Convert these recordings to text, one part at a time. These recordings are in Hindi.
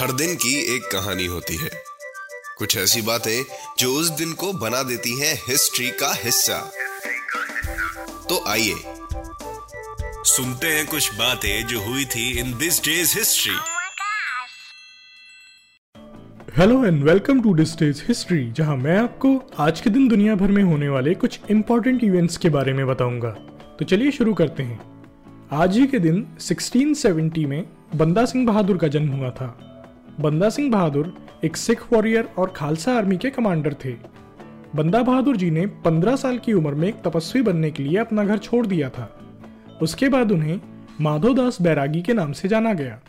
हर दिन की एक कहानी होती है। कुछ ऐसी बातें जो उस दिन को बना देती हैं हिस्ट्री का हिस्सा। तो आइए। सुनते हैं कुछ बातें जो हुई थी in this day's history. Hello and welcome to this day's history जहाँ मैं आपको आज के दिन दुनिया भर में होने वाले कुछ इंपॉर्टेंट इवेंट्स के बारे में बताऊँगा। तो चलिए शुरू करते हैं। आज ही के दिन 1670 में बंदा सिंह बहादुर का जन्म हुआ था। बंदा सिंह बहादुर एक सिख वॉरियर और खालसा आर्मी के कमांडर थे। बंदा बहादुर जी ने 15 साल की उम्र में एक तपस्वी बनने के लिए अपना घर छोड़ दिया था। उसके बाद उन्हें माधोदास बैरागी के नाम से जाना गया।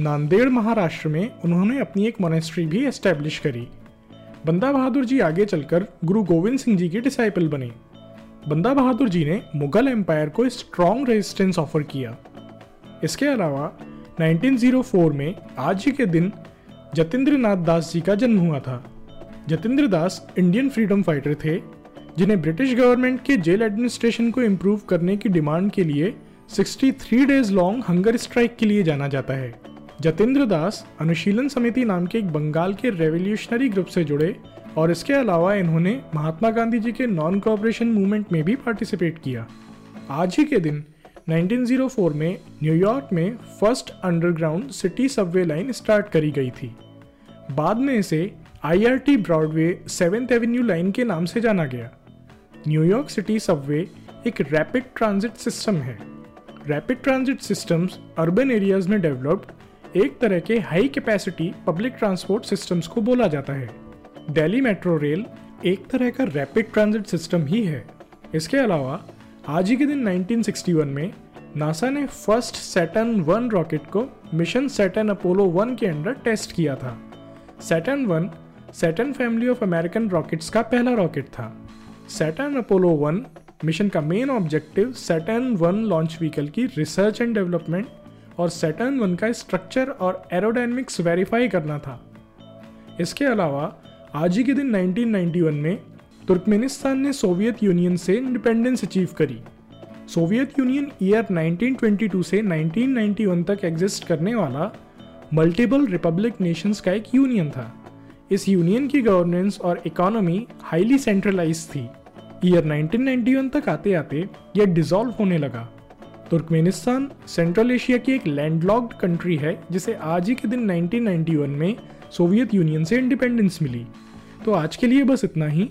नांदेड़ महाराष्ट्र में उन्होंने अपनी एक मोनेस्ट्री भी एस्टेब्लिश करी। बंदा बहादुर जी आगे चलकर गुरु गोविंद सिंह जी के डिसाइपल बने। बंदा बहादुर जी ने मुगल एम्पायर को स्ट्रॉन्ग रेजिस्टेंस ऑफ़र किया। इसके अलावा 1904 में आज ही के दिन जतेंद्र नाथ दास जी का जन्म हुआ था। Jatendra Das Indian freedom fighter थे, जिन्हें ब्रिटिश गवर्नमेंट के जेल एडमिनिस्ट्रेशन को इम्प्रूव करने की डिमांड के लिए 63 डेज़ लॉन्ग हंगर स्ट्राइक के लिए जाना जाता है। जतेंद्र दास अनुशीलन समिति नाम के एक बंगाल के रेवोल्यूशनरी ग्रुप से जुड़े, और इसके अलावा इन्होंने महात्मा गांधी जी के नॉन कोऑपरेशन मूवमेंट में भी पार्टिसिपेट किया। आज ही के दिन 1904 में न्यूयॉर्क में first underground city subway line start करी गई थी। बाद में इसे IRT Broadway seventh avenue line के नाम से जाना गया। न्यूयॉर्क सिटी सबवे एक रैपिड ट्रांजिट सिस्टम है। Rapid transit systems urban areas में डेवलप्ड, एक तरह के high capacity public transport systems को बोला जाता है। दिल्ली मेट्रो रेल एक तरह का रैपिड ट्रांजिट सिस्टम ही है। इसके अलावा आज ही के दिन 1961 में नासा ने फ़र्स्ट सैटर्न वन रॉकेट को मिशन सैटर्न अपोलो वन के अंडर टेस्ट किया था। Saturn one, Saturn family of American rockets का पहला रॉकेट था। सैटर्न अपोलो वन मिशन का main objective Saturn one launch vehicle की रिसर्च एंड डेवलपमेंट और सैटर्न वन का स्ट्रक्चर और एरोडाइनमिक्स वेरीफाई करना था। इसके अलावा आज ही के दिन 1991 में तुर्कमेनिस्तान ने सोवियत यूनियन से इंडिपेंडेंस अचीव करी। सोवियत यूनियन ईयर 1922 से 1991 तक एग्जिस्ट करने वाला मल्टीपल रिपब्लिक नेशंस का एक यूनियन था। इस यूनियन की गवर्नेंस और इकोनॉमी हाईली सेंट्रलाइज थी। ईयर 1991 तक आते आते यह डिसॉल्व होने लगा। तुर्कमेनिस्तान सेंट्रल एशिया की एक लैंडलॉक्ड कंट्री है, जिसे आज ही के दिन 1991 में सोवियत यूनियन से इंडिपेंडेंस मिली। तो आज के लिए बस इतना ही।